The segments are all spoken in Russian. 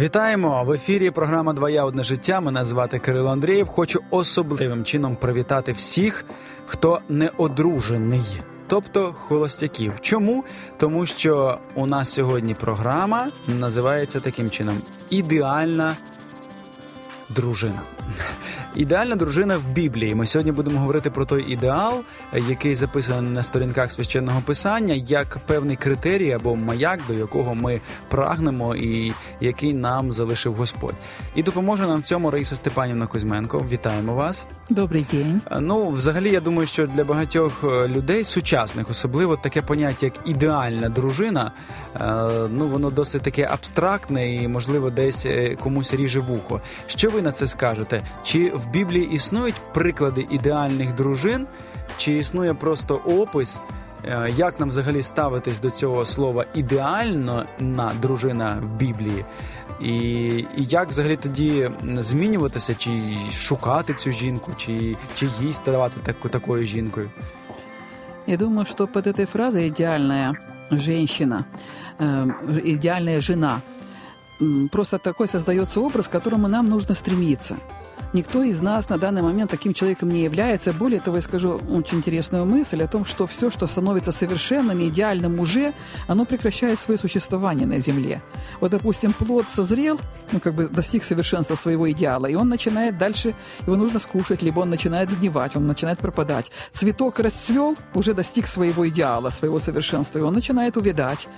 Вітаємо в ефірі. Програма Двоя одне життя. Мене звати Кирило Андрієв. Хочу особливим чином привітати всіх, хто не одружений, тобто холостяків. Чому? Тому що у нас сьогодні програма називається таким чином: Ідеальна дружина. Ідеальна дружина в Біблії. Ми сьогодні будемо говорити про той ідеал, який записаний на сторінках священного писання, як певний критерій або маяк, до якого ми прагнемо, і який нам залишив Господь. І допоможе нам в цьому Раїса Степанівна Кузьменко. Вітаємо вас. Добрий день. Ну, взагалі, я думаю, що для багатьох е, людей, сучасних, особливо таке поняття, як ідеальна дружина, е, ну воно досить таке абстрактне і, можливо, десь е, комусь ріже вухо. Що ви на це скажете? Чи в Біблії існують приклади ідеальних дружин, чи існує просто опис? Як нам взагалі ставитись до цього слова ідеально на дружина в Біблії? І і як взагалі тоді змінюватися, чи шукати цю жінку, чи чи їй ставати так, такою жінкою? Я думаю, что под этой фразой «идеальная женщина», э, «идеальная жена» просто такой создается образ, к которому нам нужно стремиться – Никто из нас на данный момент таким человеком не является. Более того, я скажу очень интересную мысль о том, что все, что становится совершенным и идеальным уже, оно прекращает свое существование на Земле. Вот, допустим, плод созрел, ну, как бы достиг совершенства своего идеала, и он начинает дальше, его нужно скушать, либо он начинает сгнивать, он начинает пропадать. Цветок расцвел, уже достиг своего идеала, своего совершенства, и он начинает увядать.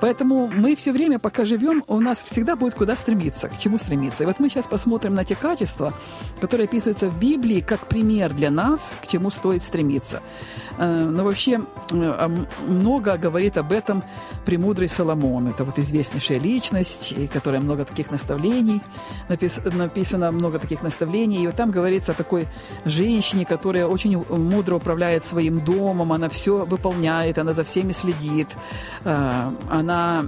Поэтому мы все время, пока живем, у нас всегда будет куда стремиться, к чему стремиться. И вот мы сейчас посмотрим на те качества, который описывается в Библии как пример для нас, к чему стоит стремиться. Э, но вообще э, много говорит об этом премудрый Соломон. Это вот известнейшая личность, которая много таких наставлений, написано много таких наставлений. И вот там говорится о такой женщине, которая очень мудро управляет своим домом, она все выполняет, она за всеми следит, э, она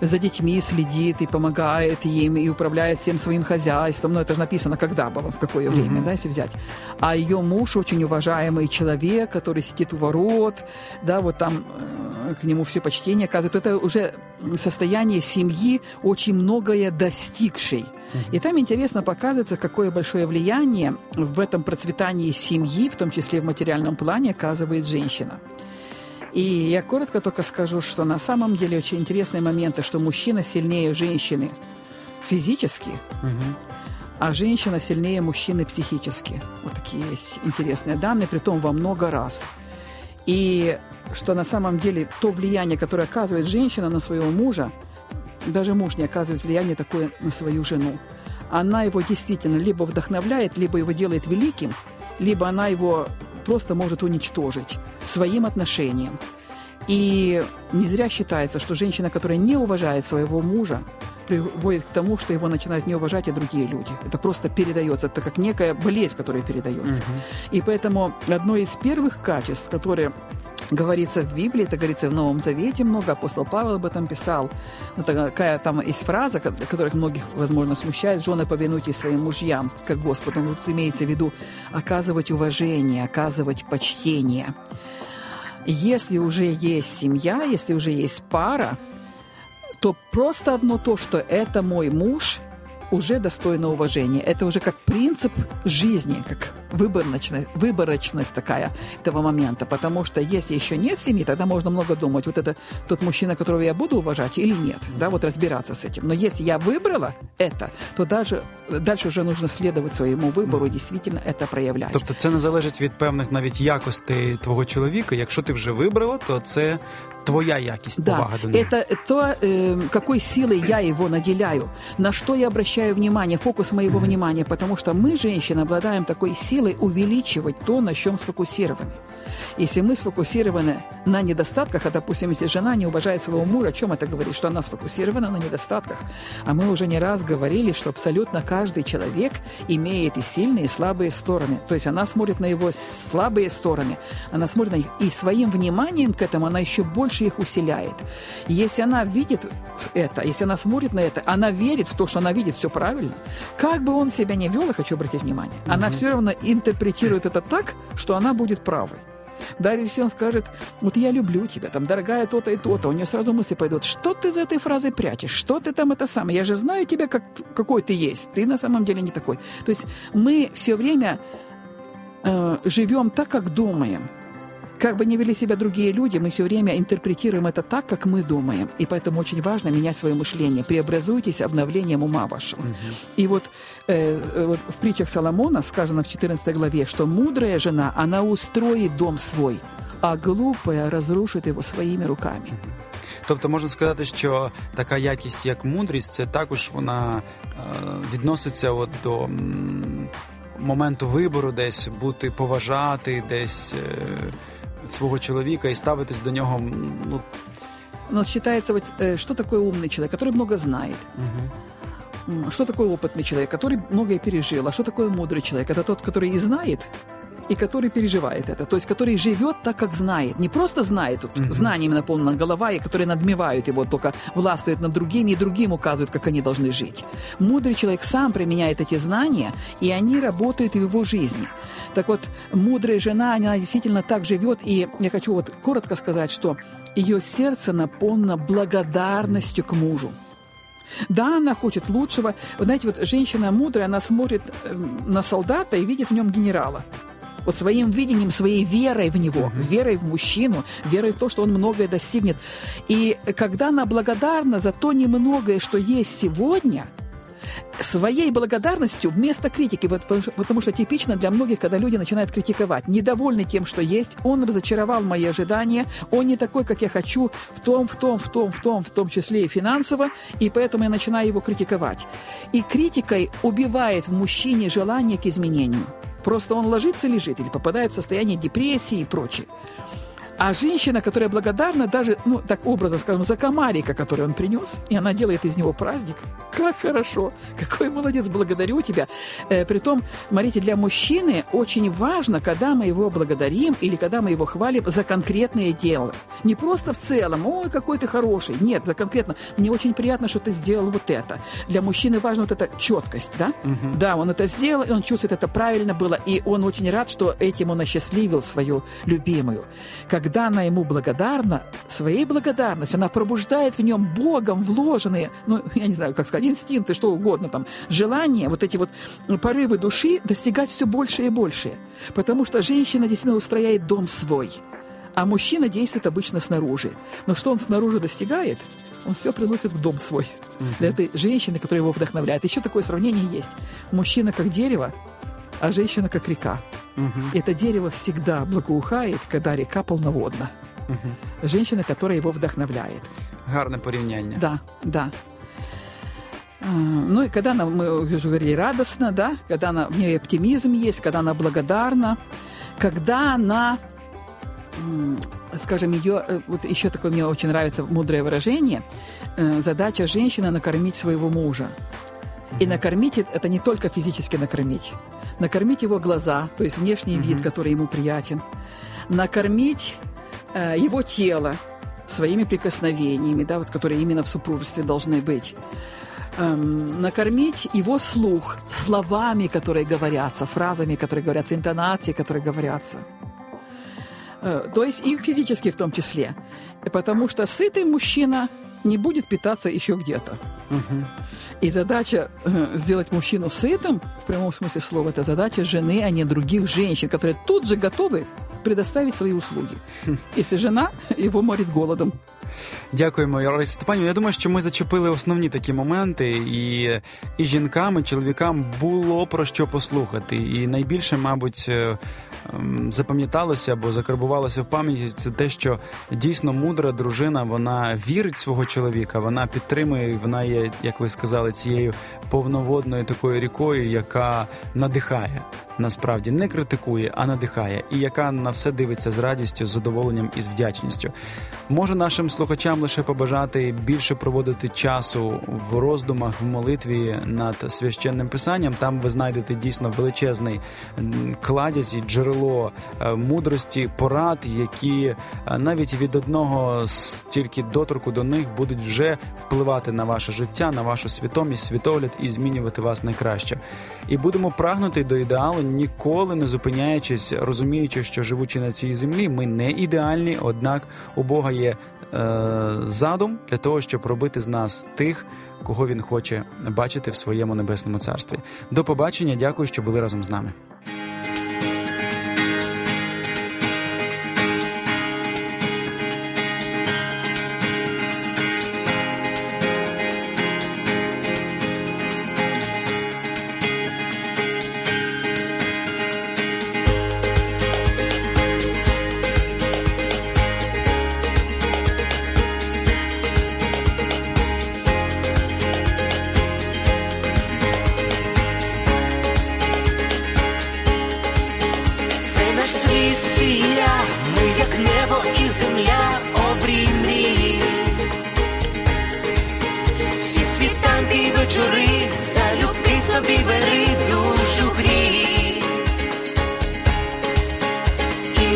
за детьми следит и помогает им, и управляет всем своим хозяйством. Ну, это же написано, когда было, в какое время, mm-hmm. да, если взять. А ее муж очень уважаемый человек, который сидит у ворот, да, вот там э, к нему все почтение оказывают. Это уже состояние семьи, очень многое достигшей. Mm-hmm. И там интересно показывается, какое большое влияние в этом процветании семьи, в том числе в материальном плане, оказывает женщина. И я коротко только скажу, что на самом деле очень интересные моменты, что мужчина сильнее женщины физически, угу. а женщина сильнее мужчины психически. Вот такие есть интересные данные, при том во много раз. И что на самом деле то влияние, которое оказывает женщина на своего мужа, даже муж не оказывает влияние такое на свою жену. Она его действительно либо вдохновляет, либо его делает великим, либо она его просто может уничтожить своим отношением. И не зря считается, что женщина, которая не уважает своего мужа, приводит к тому, что его начинают не уважать и другие люди. Это просто передается, это как некая болезнь, которая передается. Угу. И поэтому одно из первых качеств, которые говорится в Библии, это говорится в Новом Завете много, апостол Павел об этом писал. Ну, такая там есть фраза, которых многих, возможно, смущает, «Жены, повинуйтесь своим мужьям, как Господу». Ну, тут имеется в виду оказывать уважение, оказывать почтение. Если уже есть семья, если уже есть пара, то просто одно то, что это мой муж – уже достойно уважения. Это уже как принцип жизни, как выборочность, выборочность такая этого момента. Потому что если еще нет семьи, тогда можно много думать, вот это тот мужчина, которого я буду уважать или нет. Да, вот разбираться с этим. Но если я выбрала это, то даже дальше вже нужно следовать своєму вибору і дійсно це проявляти. Тобто це не залежить від певних навіть якостей твого чоловіка. Якщо ти вже вибрала, то це твоя якість да, повага до него. Это то, э, какой силой я его наделяю, на что я обращаю внимание, фокус моего mm-hmm. внимания, потому что мы, женщины, обладаем такой силой увеличивать то, на чем сфокусированы. Если мы сфокусированы на недостатках, а, допустим, если жена не уважает своего мужа, о чем это говорит? Что она сфокусирована на недостатках. А мы уже не раз говорили, что абсолютно каждый человек имеет и сильные, и слабые стороны. То есть она смотрит на его слабые стороны, она смотрит на них, и своим вниманием к этому она еще больше их усиляет. Если она видит это, если она смотрит на это, она верит в то, что она видит все правильно, как бы он себя не вел, я хочу обратить внимание, mm-hmm. она все равно интерпретирует это так, что она будет правой. Даже если он скажет, вот я люблю тебя, там, дорогая то-то и то-то, у нее сразу мысли пойдут, что ты за этой фразой прячешь, что ты там это самое, я же знаю тебя, как, какой ты есть, ты на самом деле не такой. То есть мы все время э, живем так, как думаем. Как бы ни вели себя другие люди, мы все время интерпретируем это так, как мы думаем. И поэтому очень важно менять свое мышление. Преобразуйтесь обновлением ума вашего. Угу. И вот, э, э, вот в притчах Соломона сказано в 14 главе, что мудрая жена, она устроит дом свой, а глупая разрушит его своими руками. Тобто можна сказати, що така якість, як мудрість, це також вона е, відноситься от до м, моменту вибору, десь бути поважати, десь. Е, свого чоловіка і ставитись до нього. Ну, Но считается, вот, э, что такое умный человек, который много знает. Угу. Что такое опытный человек, который многое пережил. А что такое мудрый человек? Это тот, который и знает, и который переживает это, то есть который живет так, как знает. Не просто знает, тут mm-hmm. знаниями наполнена голова, и которые надмевают его, только властвуют над другими, и другим указывают, как они должны жить. Мудрый человек сам применяет эти знания, и они работают в его жизни. Так вот, мудрая жена, она действительно так живет, и я хочу вот коротко сказать, что ее сердце наполнено благодарностью к мужу. Да, она хочет лучшего. Вы знаете, вот женщина мудрая, она смотрит эм, на солдата и видит в нем генерала вот своим видением, своей верой в него, верой в мужчину, верой в то, что он многое достигнет. И когда она благодарна за то немногое, что есть сегодня, своей благодарностью вместо критики, потому что типично для многих, когда люди начинают критиковать, недовольны тем, что есть, он разочаровал мои ожидания, он не такой, как я хочу, в том, в том, в том, в том, в том числе и финансово, и поэтому я начинаю его критиковать. И критикой убивает в мужчине желание к изменению. Просто он ложится, лежит или попадает в состояние депрессии и прочее. А женщина, которая благодарна даже, ну, так образно скажем, за комарика, который он принес, и она делает из него праздник. Как хорошо! Какой молодец, благодарю тебя. Э, притом, смотрите, для мужчины очень важно, когда мы его благодарим или когда мы его хвалим за конкретное дело. Не просто в целом, ой, какой ты хороший. Нет, за конкретно, мне очень приятно, что ты сделал вот это. Для мужчины важна вот эта четкость, да? Угу. Да, он это сделал, и он чувствует, это правильно было, и он очень рад, что этим он осчастливил свою любимую. Когда когда она ему благодарна, своей благодарностью, она пробуждает в нем Богом вложенные, ну, я не знаю, как сказать, инстинкты, что угодно там, желания, вот эти вот порывы души достигать все больше и больше. Потому что женщина действительно устрояет дом свой, а мужчина действует обычно снаружи. Но что он снаружи достигает? Он все приносит в дом свой. Uh-huh. Для этой женщины, которая его вдохновляет. Еще такое сравнение есть. Мужчина как дерево, а женщина как река. Угу. Это дерево всегда благоухает, когда река полноводна. Угу. Женщина, которая его вдохновляет. Гарне порівняння. Да, да. А, ну и когда она, мы уже говорили, радостно, да, когда она, в ней оптимизм есть, когда она благодарна, когда она, скажем, ее, э, вот еще такое мне очень нравится мудрое выражение, э, задача женщины накормить своего мужа. И накормить это не только физически накормить, накормить его глаза, то есть внешний mm-hmm. вид, который ему приятен, накормить э, его тело своими прикосновениями, да, вот, которые именно в супружестве должны быть. Эм, накормить его слух словами, которые говорятся, фразами, которые говорятся, интонацией, которые говорятся. Э, то есть и физически в том числе. Потому что сытый мужчина не будет питаться еще где-то. Угу. И задача э, сделать мужчину сытым, в прямом смысле слова, это задача жены, а не других женщин, которые тут же готовы предоставить свои услуги. Если жена его морит голодом. Дякуємо, Лариса Степанівна. Я думаю, що ми зачепили основні такі моменти, і і жінкам, і чоловікам було про що послухати. І найбільше, мабуть, е, запам'яталося або закарбувалося в пам'яті це те, що дійсно мудра дружина вона вірить свого чоловіка, вона підтримує, вона є, як ви сказали, цією повноводною такою рікою, яка надихає насправді не критикує, а надихає, і яка на все дивиться з радістю, з задоволенням і з вдячністю. Можу нашим слухачам лише побажати більше проводити часу в роздумах, в молитві над священним писанням. Там ви знайдете дійсно величезний кладязь і джерело е, мудрості, порад, які е, навіть від одного тільки доторку до них будуть вже впливати на ваше життя, на вашу свідомість, світогляд і змінювати вас найкраще. І будемо прагнути до ідеалу ніколи не зупиняючись, розуміючи, що живучи на цій землі, ми не ідеальні, однак у Бога є е, задум для того, щоб робити з нас тих, кого він хоче бачити в своєму небесному царстві. До побачення, дякую, що були разом з нами.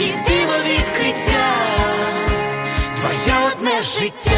і диво відкриття, твоє одне життя,